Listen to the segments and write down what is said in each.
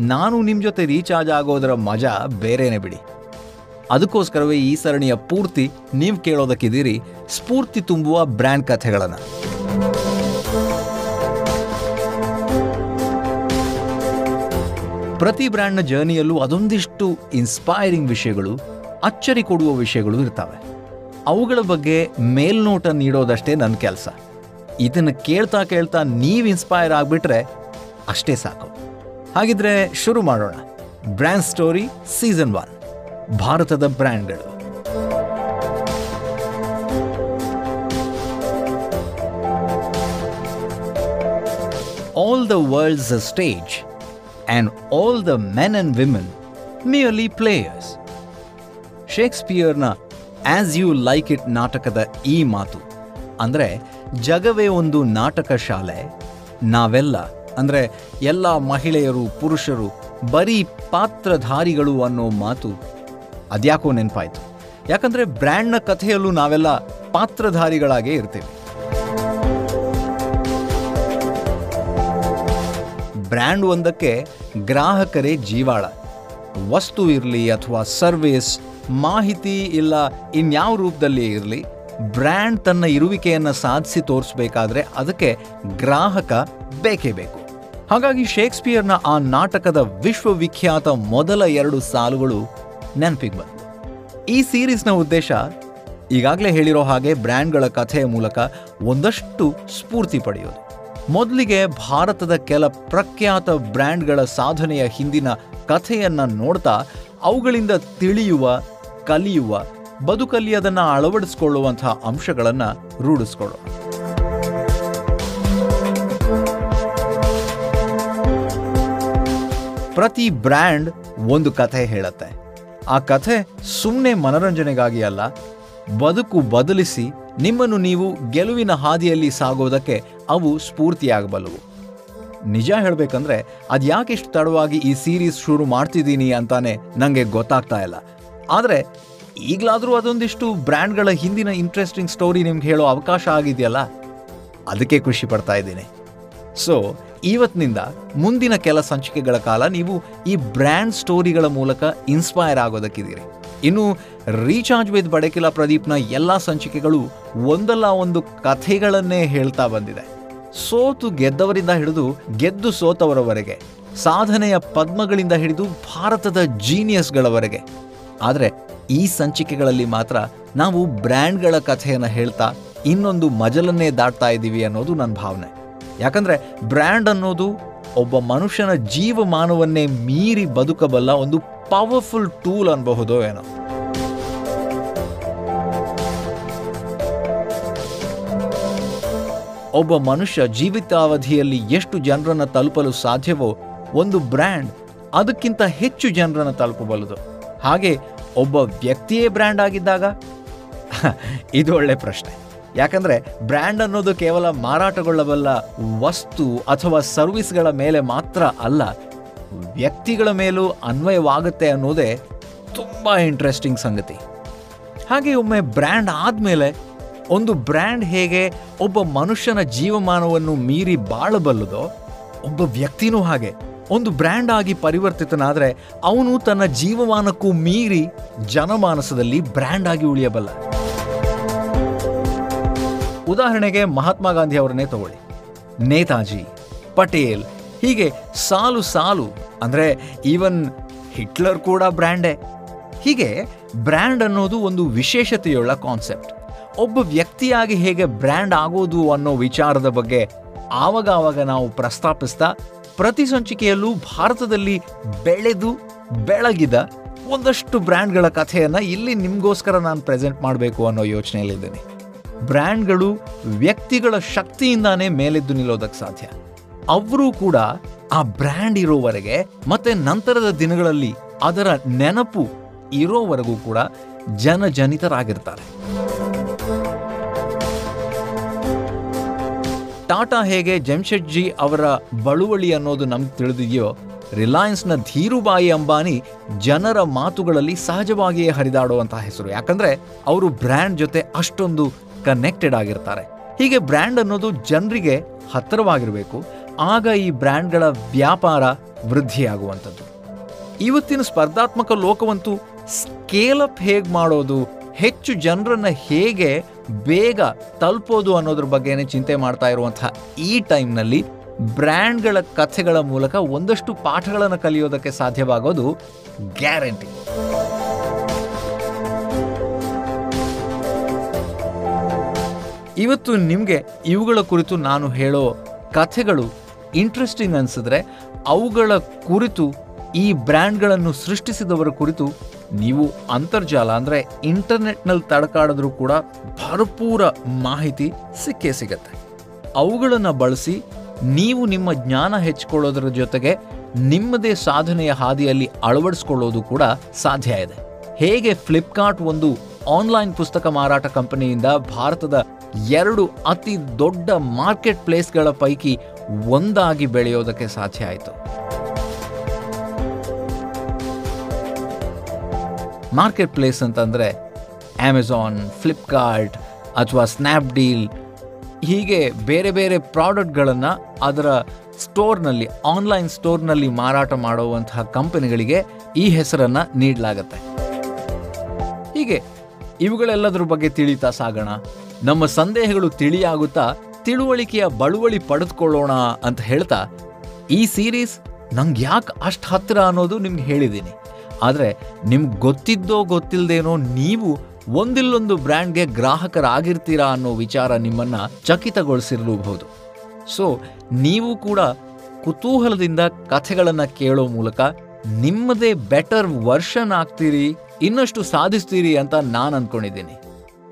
ನಾನು ನಿಮ್ಮ ಜೊತೆ ರೀಚಾರ್ಜ್ ಆಗೋದರ ಮಜಾ ಬೇರೆನೇ ಬಿಡಿ. ಅದಕ್ಕೋಸ್ಕರವೇ ಈ ಸರಣಿಯ ಪೂರ್ತಿ ನೀವು ಕೇಳೋದಕ್ಕಿದ್ದೀರಿ ಸ್ಫೂರ್ತಿ ತುಂಬುವ ಬ್ರ್ಯಾಂಡ್ ಕಥೆಗಳನ್ನು. ಪ್ರತಿ ಬ್ರ್ಯಾಂಡ್ನ ಜರ್ನಿಯಲ್ಲೂ ಅದೊಂದಿಷ್ಟು ಇನ್ಸ್ಪೈರಿಂಗ್ ವಿಷಯಗಳು, ಅಚ್ಚರಿ ಕೊಡುವ ವಿಷಯಗಳು ಇರ್ತವೆ. ಅವುಗಳ ಬಗ್ಗೆ ಮೇಲ್ನೋಟ ನೀಡೋದಷ್ಟೇ ನನ್ನ ಕೆಲಸ. ಇದನ್ನು ಕೇಳ್ತಾ ಕೇಳ್ತಾ ನೀವು ಇನ್ಸ್ಪೈರ್ ಆಗಿಬಿಟ್ರೆ ಅಷ್ಟೇ ಸಾಕು. ಹಾಗಿದ್ರೆ ಶುರು ಮಾಡೋಣ. ಬ್ರ್ಯಾಂಡ್ ಸ್ಟೋರಿ ಸೀಸನ್ ಒನ್ ಭಾರತದ ಬ್ರ್ಯಾಂಡ್ಗಳು all the world's a stage and all the men and women merely players ಶೇಕ್ಸ್ಪಿಯರ್ನ as you like it ನಾಟಕದ ಈ ಮಾತು. ಅಂದರೆ ಜಗವೇ ಒಂದು ನಾಟಕ ಶಾಲೆ, ನಾವೆಲ್ಲ ಅಂದರೆ ಎಲ್ಲ ಮಹಿಳೆಯರು, ಪುರುಷರು, ಬರೀ ಪಾತ್ರಧಾರಿಗಳು ಅನ್ನೋ ಮಾತು ಅದ್ಯಾಕೋ ನೆನಪಾಯಿತು. ಯಾಕಂದರೆ ಬ್ರ್ಯಾಂಡ್ನ ಕಥೆಯಲ್ಲೂ ನಾವೆಲ್ಲ ಪಾತ್ರಧಾರಿಗಳಾಗೇ ಇರ್ತೇವೆ. ಬ್ರ್ಯಾಂಡ್ ಒಂದಕ್ಕೆ ಗ್ರಾಹಕರೇ ಜೀವಾಳ. ವಸ್ತು ಇರಲಿ ಅಥವಾ ಸರ್ವಿಸ್, ಮಾಹಿತಿ ಇಲ್ಲ, ಇನ್ಯಾವ ರೂಪದಲ್ಲಿ ಇರಲಿ, ಬ್ರ್ಯಾಂಡ್ ತನ್ನ ಇರುವಿಕೆಯನ್ನು ಸಾಧಿಸಿ ತೋರಿಸ್ಬೇಕಾದ್ರೆ ಅದಕ್ಕೆ ಗ್ರಾಹಕ ಬೇಕೇ ಬೇಕು. ಹಾಗಾಗಿ ಶೇಕ್ಸ್ಪಿಯರ್ನ ಆ ನಾಟಕದ ವಿಶ್ವವಿಖ್ಯಾತ ಮೊದಲ ಎರಡು ಸಾಲುಗಳು ನೆನಪಿಗೆ ಬಂತು ಈ ಸೀರೀಸ್ನ ಉದ್ದೇಶ ಈಗಾಗಲೇ ಹೇಳಿರೋ ಹಾಗೆ ಬ್ರ್ಯಾಂಡ್ಗಳ ಕಥೆಯ ಮೂಲಕ ಒಂದಷ್ಟು ಸ್ಫೂರ್ತಿ ಪಡೆಯೋದು. ಮೊದಲಿಗೆ ಭಾರತದ ಕೆಲ ಪ್ರಖ್ಯಾತ ಬ್ರ್ಯಾಂಡ್ಗಳ ಸಾಧನೆಯ ಹಿಂದಿನ ಕಥೆಯನ್ನು ನೋಡ್ತಾ ಅವುಗಳಿಂದ ತಿಳಿಯುವ, ಕಲಿಯುವ, ಬದುಕಲ್ಲಿ ಅದನ್ನು ಅಳವಡಿಸಿಕೊಳ್ಳುವಂತಹ ಅಂಶಗಳನ್ನು ರೂಢಿಸ್ಕೊಳ್ಳೋಣ. ಪ್ರತಿ ಬ್ರ್ಯಾಂಡ್ ಒಂದು ಕಥೆ ಹೇಳುತ್ತೆ. ಆ ಕಥೆ ಸುಮ್ಮನೆ ಮನರಂಜನೆಗಾಗಿ ಅಲ್ಲ, ಬದುಕು ಬದಲಿಸಿ ನಿಮ್ಮನ್ನು ನೀವು ಗೆಲುವಿನ ಹಾದಿಯಲ್ಲಿ ಸಾಗೋದಕ್ಕೆ ಅವು ಸ್ಫೂರ್ತಿಯಾಗಬಲ್ಲವು. ನಿಜ ಹೇಳಬೇಕಂದ್ರೆ ಅದ್ಯಾಕೆ ಇಷ್ಟು ತಡವಾಗಿ ಈ ಸೀರೀಸ್ ಶುರು ಮಾಡ್ತಿದ್ದೀನಿ ಅಂತಾನೆ ನನಗೆ ಗೊತ್ತಾಗ್ತಾ ಇಲ್ಲ. ಆದರೆ ಈಗಲಾದರೂ ಅದೊಂದಿಷ್ಟು ಬ್ರ್ಯಾಂಡ್ಗಳ ಹಿಂದಿನ ಇಂಟ್ರೆಸ್ಟಿಂಗ್ ಸ್ಟೋರಿ ನಿಮ್ಗೆ ಹೇಳೋ ಅವಕಾಶ ಆಗಿದೆಯಲ್ಲ, ಅದಕ್ಕೆ ಖುಷಿ ಪಡ್ತಾ ಇದ್ದೀನಿ. ಸೊ ಇವತ್ತಿನಿಂದ ಮುಂದಿನ ಕೆಲ ಸಂಚಿಕೆಗಳ ಕಾಲ ನೀವು ಈ ಬ್ರ್ಯಾಂಡ್ ಸ್ಟೋರಿಗಳ ಮೂಲಕ ಇನ್ಸ್ಪೈರ್ ಆಗೋದಕ್ಕಿದ್ದೀರಿ. ಇನ್ನು ರೀಚಾರ್ಜ್ ವಿತ್ ಬಡಕಿಲಾ ಪ್ರದೀಪ್ನ ಎಲ್ಲ ಸಂಚಿಕೆಗಳು ಒಂದಲ್ಲ ಒಂದು ಕಥೆಗಳನ್ನೇ ಹೇಳ್ತಾ ಬಂದಿದೆ. ಸೋತು ಗೆದ್ದವರಿಂದ ಹಿಡಿದು ಗೆದ್ದು ಸೋತವರವರೆಗೆ, ಸಾಧನೆಯ ಪದ್ಮಗಳಿಂದ ಹಿಡಿದು ಭಾರತದ ಜೀನಿಯಸ್ಗಳವರೆಗೆ. ಆದರೆ ಈ ಸಂಚಿಕೆಗಳಲ್ಲಿ ಮಾತ್ರ ನಾವು ಬ್ರ್ಯಾಂಡ್ಗಳ ಕಥೆಯನ್ನು ಹೇಳ್ತಾ ಇನ್ನೊಂದು ಮಜಲನ್ನೇ ದಾಟ್ತಾ ಇದ್ದೀವಿ ಅನ್ನೋದು ನನ್ನ ಭಾವನೆ. ಯಾಕಂದ್ರೆ ಬ್ರ್ಯಾಂಡ್ ಅನ್ನೋದು ಒಬ್ಬ ಮನುಷ್ಯನ ಜೀವಮಾನವನ್ನೇ ಮೀರಿ ಬದುಕಬಲ್ಲ ಒಂದು ಪವರ್ಫುಲ್ ಟೂಲ್ ಅನ್ಬಹುದು ಏನೋ. ಒಬ್ಬ ಮನುಷ್ಯ ಜೀವಿತಾವಧಿಯಲ್ಲಿ ಎಷ್ಟು ಜನರನ್ನ ತಲುಪಲು ಸಾಧ್ಯವೋ ಒಂದು ಬ್ರ್ಯಾಂಡ್ ಅದಕ್ಕಿಂತ ಹೆಚ್ಚು ಜನರನ್ನು ತಲುಪಬಲ್ಲದು. ಹಾಗೆ ಒಬ್ಬ ವ್ಯಕ್ತಿಯೇ ಬ್ರ್ಯಾಂಡ್ ಆಗಿದ್ದಾಗ ಇದು ಒಳ್ಳೆ ಪ್ರಶ್ನೆ. ಯಾಕಂದ್ರೆ ಬ್ರ್ಯಾಂಡ್ ಅನ್ನೋದು ಕೇವಲ ಮಾರಾಟಗೊಳ್ಳಬಲ್ಲ ವಸ್ತು ಅಥವಾ ಸರ್ವಿಸ್ಗಳ ಮೇಲೆ ಮಾತ್ರ ಅಲ್ಲ, ವ್ಯಕ್ತಿಗಳ ಮೇಲೂ ಅನ್ವಯವಾಗುತ್ತೆ ಅನ್ನೋದೇ ತುಂಬ ಇಂಟ್ರೆಸ್ಟಿಂಗ್ ಸಂಗತಿ. ಹಾಗೆ ಒಮ್ಮೆ ಬ್ರ್ಯಾಂಡ್ ಆದಮೇಲೆ ಒಂದು ಬ್ರ್ಯಾಂಡ್ ಹೇಗೆ ಒಬ್ಬ ಮನುಷ್ಯನ ಜೀವಮಾನವನ್ನು ಮೀರಿ ಬಾಳಬಲ್ಲದೋ, ಒಬ್ಬ ವ್ಯಕ್ತಿನೂ ಹಾಗೆ. ಒಂದು ಬ್ರ್ಯಾಂಡ್ ಆಗಿ ಪರಿವರ್ತಿತನಾದರೆ ಅವನು ತನ್ನ ಜೀವಮಾನಕ್ಕೂ ಮೀರಿ ಜನಮಾನಸದಲ್ಲಿ ಬ್ರ್ಯಾಂಡ್ ಆಗಿ ಉಳಿಯಬಲ್ಲ. ಉದಾಹರಣೆಗೆ ಮಹಾತ್ಮ ಗಾಂಧಿ ಅವರನ್ನೇ ತಗೊಳ್ಳಿ. ನೇತಾಜಿ, ಪಟೇಲ್, ಹೀಗೆ ಸಾಲು ಸಾಲು, ಅಂದರೆ ಈವನ್ ಹಿಟ್ಲರ್ ಕೂಡ ಬ್ರ್ಯಾಂಡೇ. ಹೀಗೆ ಬ್ರ್ಯಾಂಡ್ ಅನ್ನೋದು ಒಂದು ವಿಶೇಷತೆಯುಳ್ಳ ಕಾನ್ಸೆಪ್ಟ್. ಒಬ್ಬ ವ್ಯಕ್ತಿಯಾಗಿ ಹೇಗೆ ಬ್ರ್ಯಾಂಡ್ ಆಗೋದು ಅನ್ನೋ ವಿಚಾರದ ಬಗ್ಗೆ ಆವಾಗ ಆವಾಗ ನಾವು ಪ್ರಸ್ತಾಪಿಸ್ತಾ ಪ್ರತಿ ಸಂಚಿಕೆಯಲ್ಲೂ ಭಾರತದಲ್ಲಿ ಬೆಳೆದು ಬೆಳಗಿದ ಒಂದಷ್ಟು ಬ್ರ್ಯಾಂಡ್ಗಳ ಕಥೆಯನ್ನು ಇಲ್ಲಿ ನಿಮಗೋಸ್ಕರ ನಾನು ಪ್ರೆಸೆಂಟ್ ಮಾಡಬೇಕು ಅನ್ನೋ ಯೋಚನೆಯಲ್ಲಿದ್ದೀನಿ. ಬ್ರ್ಯಾಂಡ್ಗಳು ವ್ಯಕ್ತಿಗಳ ಶಕ್ತಿಯಿಂದಾನೇ ಮೇಲೆದ್ದು ನಿಲ್ಲೋದಕ್ಕೆ ಸಾಧ್ಯ. ಅವರು ಕೂಡ ಆ ಬ್ರ್ಯಾಂಡ್ ಇರೋವರೆಗೆ ಮತ್ತೆ ನಂತರದ ದಿನಗಳಲ್ಲಿ ಅದರ ನೆನಪು ಇರೋವರೆಗೂ ಕೂಡ ಜನಜನಿತರಾಗಿರ್ತಾರೆ. ಟಾಟಾ ಹೇಗೆ ಜಮ್ಶೆಡ್ಜಿ ಅವರ ಬಳುವಳಿ ಅನ್ನೋದು ನಮ್ಗೆ ತಿಳಿದಿದೆಯೋ, ರಿಲಯನ್ಸ್ನ ಧೀರುಬಾಯಿ ಅಂಬಾನಿ ಜನರ ಮಾತುಗಳಲ್ಲಿ ಸಹಜವಾಗಿಯೇ ಹರಿದಾಡುವಂತಹ ಹೆಸರು. ಯಾಕಂದ್ರೆ ಅವರು ಬ್ರ್ಯಾಂಡ್ ಜೊತೆ ಅಷ್ಟೊಂದು ಕನೆಕ್ಟೆಡ್ ಆಗಿರ್ತಾರೆ. ಹೀಗೆ ಬ್ರ್ಯಾಂಡ್ ಅನ್ನೋದು ಜನರಿಗೆ ಹತ್ತಿರವಾಗಿರಬೇಕು. ಆಗ ಈ ಬ್ರ್ಯಾಂಡ್ಗಳ ವ್ಯಾಪಾರ ವೃದ್ಧಿಯಾಗುವಂಥದ್ದು ಇವತ್ತಿನ ಸ್ಪರ್ಧಾತ್ಮಕ ಲೋಕವಂತೂ ಅಪ್ ಹೇಗೆ ಮಾಡೋದು, ಹೆಚ್ಚು ಜನರನ್ನು ಹೇಗೆ ಬೇಗ ತಲುಪೋದು ಅನ್ನೋದ್ರ ಬಗ್ಗೆನೇ ಚಿಂತೆ ಮಾಡ್ತಾ ಇರುವಂತಹ ಈ ಟೈಮ್ನಲ್ಲಿ ಬ್ರ್ಯಾಂಡ್ಗಳ ಕಥೆಗಳ ಮೂಲಕ ಒಂದಷ್ಟು ಪಾಠಗಳನ್ನು ಕಲಿಯೋದಕ್ಕೆ ಸಾಧ್ಯವಾಗೋದು ಗ್ಯಾರಂಟಿ. ಇವತ್ತು ನಿಮಗೆ ಇವುಗಳ ಕುರಿತು ನಾನು ಹೇಳೋ ಕಥೆಗಳು ಇಂಟ್ರೆಸ್ಟಿಂಗ್ ಅನಿಸಿದ್ರೆ ಅವುಗಳ ಕುರಿತು, ಈ ಬ್ರ್ಯಾಂಡ್ಗಳನ್ನು ಸೃಷ್ಟಿಸಿದವರ ಕುರಿತು ನೀವು ಅಂತರ್ಜಾಲ ಅಂದರೆ ಇಂಟರ್ನೆಟ್ನಲ್ಲಿ ತಡಕಾಡಿದ್ರೂ ಕೂಡ ಭರಪೂರ ಮಾಹಿತಿ ಸಿಕ್ಕೇ ಸಿಗತ್ತೆ. ಅವುಗಳನ್ನು ಬಳಸಿ ನೀವು ನಿಮ್ಮ ಜ್ಞಾನ ಹೆಚ್ಚಿಕೊಳ್ಳೋದ್ರ ಜೊತೆಗೆ ನಿಮ್ಮದೇ ಸಾಧನೆಯ ಹಾದಿಯಲ್ಲಿ ಅಳವಡಿಸ್ಕೊಳ್ಳೋದು ಕೂಡ ಸಾಧ್ಯ ಇದೆ. ಹೇಗೆ ಫ್ಲಿಪ್ಕಾರ್ಟ್ ಒಂದು ಆನ್ಲೈನ್ ಪುಸ್ತಕ ಮಾರಾಟ ಕಂಪನಿಯಿಂದ ಭಾರತದ ಎರಡು ಅತಿ ದೊಡ್ಡ ಮಾರ್ಕೆಟ್ ಪ್ಲೇಸ್ಗಳ ಪೈಕಿ ಒಂದಾಗಿ ಬೆಳೆಯೋದಕ್ಕೆ ಸಾಧ್ಯ ಆಯಿತು. ಮಾರ್ಕೆಟ್ ಪ್ಲೇಸ್ ಅಂತಂದರೆ ಅಮೆಝಾನ್ ಫ್ಲಿಪ್ಕಾರ್ಟ್ ಅಥವಾ ಸ್ನ್ಯಾಪ್ಡೀಲ್ ಹೀಗೆ ಬೇರೆ ಬೇರೆ ಪ್ರಾಡಕ್ಟ್ಗಳನ್ನು ಅದರ ಸ್ಟೋರ್ನಲ್ಲಿ, ಆನ್ಲೈನ್ ಸ್ಟೋರ್ನಲ್ಲಿ ಮಾರಾಟ ಮಾಡುವಂತಹ ಕಂಪನಿಗಳಿಗೆ ಈ ಹೆಸರನ್ನು ನೀಡಲಾಗತ್ತೆ. ಹೀಗೆ ಇವುಗಳೆಲ್ಲದರ ಬಗ್ಗೆ ತಿಳಿತಾ ಸಾಗೋಣ. ನಮ್ಮ ಸಂದೇಹಗಳು ತಿಳಿಯಾಗುತ್ತಾ ತಿಳುವಳಿಕೆಯ ಬಳುವಳಿ ಪಡೆದುಕೊಳ್ಳೋಣ ಅಂತ ಹೇಳ್ತಾ ಈ ಸೀರೀಸ್ ನಂಗೆ ಯಾಕೆ ಅಷ್ಟು ಹತ್ತಿರ ಅನ್ನೋದು ನಿಮ್ಗೆ ಹೇಳಿದ್ದೀನಿ. ಆದರೆ ನಿಮ್ಗೆ ಗೊತ್ತಿದ್ದೋ ಗೊತ್ತಿಲ್ಲದೇನೋ ನೀವು ಒಂದಿಲ್ಲೊಂದು ಬ್ರ್ಯಾಂಡ್ಗೆ ಗ್ರಾಹಕರಾಗಿರ್ತೀರಾ ಅನ್ನೋ ವಿಚಾರ ನಿಮ್ಮನ್ನು ಚಕಿತಗೊಳಿಸಿರಲೂಬಹುದು. ಸೊ ನೀವು ಕೂಡ ಕುತೂಹಲದಿಂದ ಕಥೆಗಳನ್ನು ಕೇಳೋ ಮೂಲಕ ನಿಮ್ಮದೇ ಬೆಟರ್ ವರ್ಷನ್ ಆಗ್ತೀರಿ, ಇನ್ನಷ್ಟು ಸಾಧಿಸ್ತೀರಿ ಅಂತ ನಾನು ಅಂದ್ಕೊಂಡಿದ್ದೀನಿ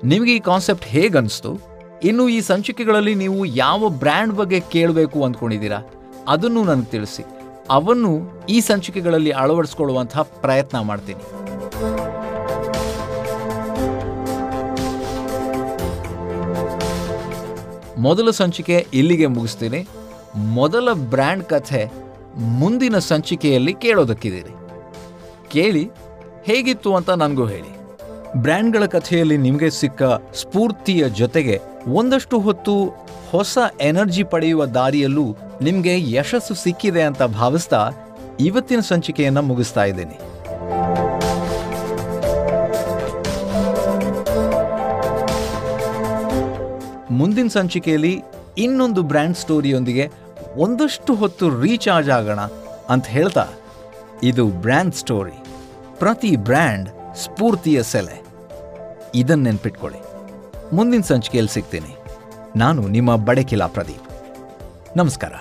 ನಿಮಗೆ ಈ ಕಾನ್ಸೆಪ್ಟ್ ಹೇಗನ್ನಿಸ್ತು ಇನ್ನು ಈ ಸಂಚಿಕೆಗಳಲ್ಲಿ ನೀವು ಯಾವ ಬ್ರ್ಯಾಂಡ್ ಬಗ್ಗೆ ಕೇಳಬೇಕು ಅಂದ್ಕೊಂಡಿದ್ದೀರಾ? ಅದನ್ನು ನನಗೆ ತಿಳಿಸಿ. ಅವನ್ನು ಈ ಸಂಚಿಕೆಗಳಲ್ಲಿ ಅಳವಡಿಸ್ಕೊಳ್ಳುವಂತಹ ಪ್ರಯತ್ನ ಮಾಡ್ತೀನಿ. ಮೊದಲ ಸಂಚಿಕೆ ಇಲ್ಲಿಗೆ ಮುಗಿಸ್ತೀನಿ. ಮೊದಲ ಬ್ರ್ಯಾಂಡ್ ಕಥೆ ಮುಂದಿನ ಸಂಚಿಕೆಯಲ್ಲಿ ಕೇಳೋದಕ್ಕಿದ್ದೀರಿ. ಕೇಳಿ ಹೇಗಿತ್ತು ಅಂತ ನನಗೂ ಹೇಳಿ. ಬ್ರ್ಯಾಂಡ್ಗಳ ಕಥೆಯಲ್ಲಿ ನಿಮಗೆ ಸಿಕ್ಕ ಸ್ಫೂರ್ತಿಯ ಜೊತೆಗೆ ಒಂದಷ್ಟು ಹೊತ್ತು ಹೊಸ ಎನರ್ಜಿ ಪಡೆಯುವ ದಾರಿಯಲ್ಲೂ ನಿಮಗೆ ಯಶಸ್ಸು ಸಿಕ್ಕಿದೆ ಅಂತ ಭಾವಿಸ್ತಾ ಇವತ್ತಿನ ಸಂಚಿಕೆಯನ್ನು ಮುಗಿಸ್ತಾ ಇದ್ದೀನಿ. ಮುಂದಿನ ಸಂಚಿಕೆಯಲ್ಲಿ ಇನ್ನೊಂದು ಬ್ರ್ಯಾಂಡ್ ಸ್ಟೋರಿಯೊಂದಿಗೆ ಒಂದಷ್ಟು ಹೊತ್ತು ರೀಚಾರ್ಜ್ ಆಗೋಣ ಅಂತ ಹೇಳ್ತಾ, ಇದು ಬ್ರ್ಯಾಂಡ್ ಸ್ಟೋರಿ. ಪ್ರತಿ ಬ್ರ್ಯಾಂಡ್ ಸ್ಫೂರ್ತಿಯ ಸೆಲೆ. ಇದನ್ನ ನೆನ್ಪಿಟ್ಕೊಳ್ಳಿ. ಮುಂದಿನ ಸಂಚಿಕೆಯಲ್ಲಿ ಸಿಗ್ತೀನಿ. ನಾನು ನಿಮ್ಮ ಬಡಕಿಲಾ ಪ್ರದೀಪ್. ನಮಸ್ಕಾರ.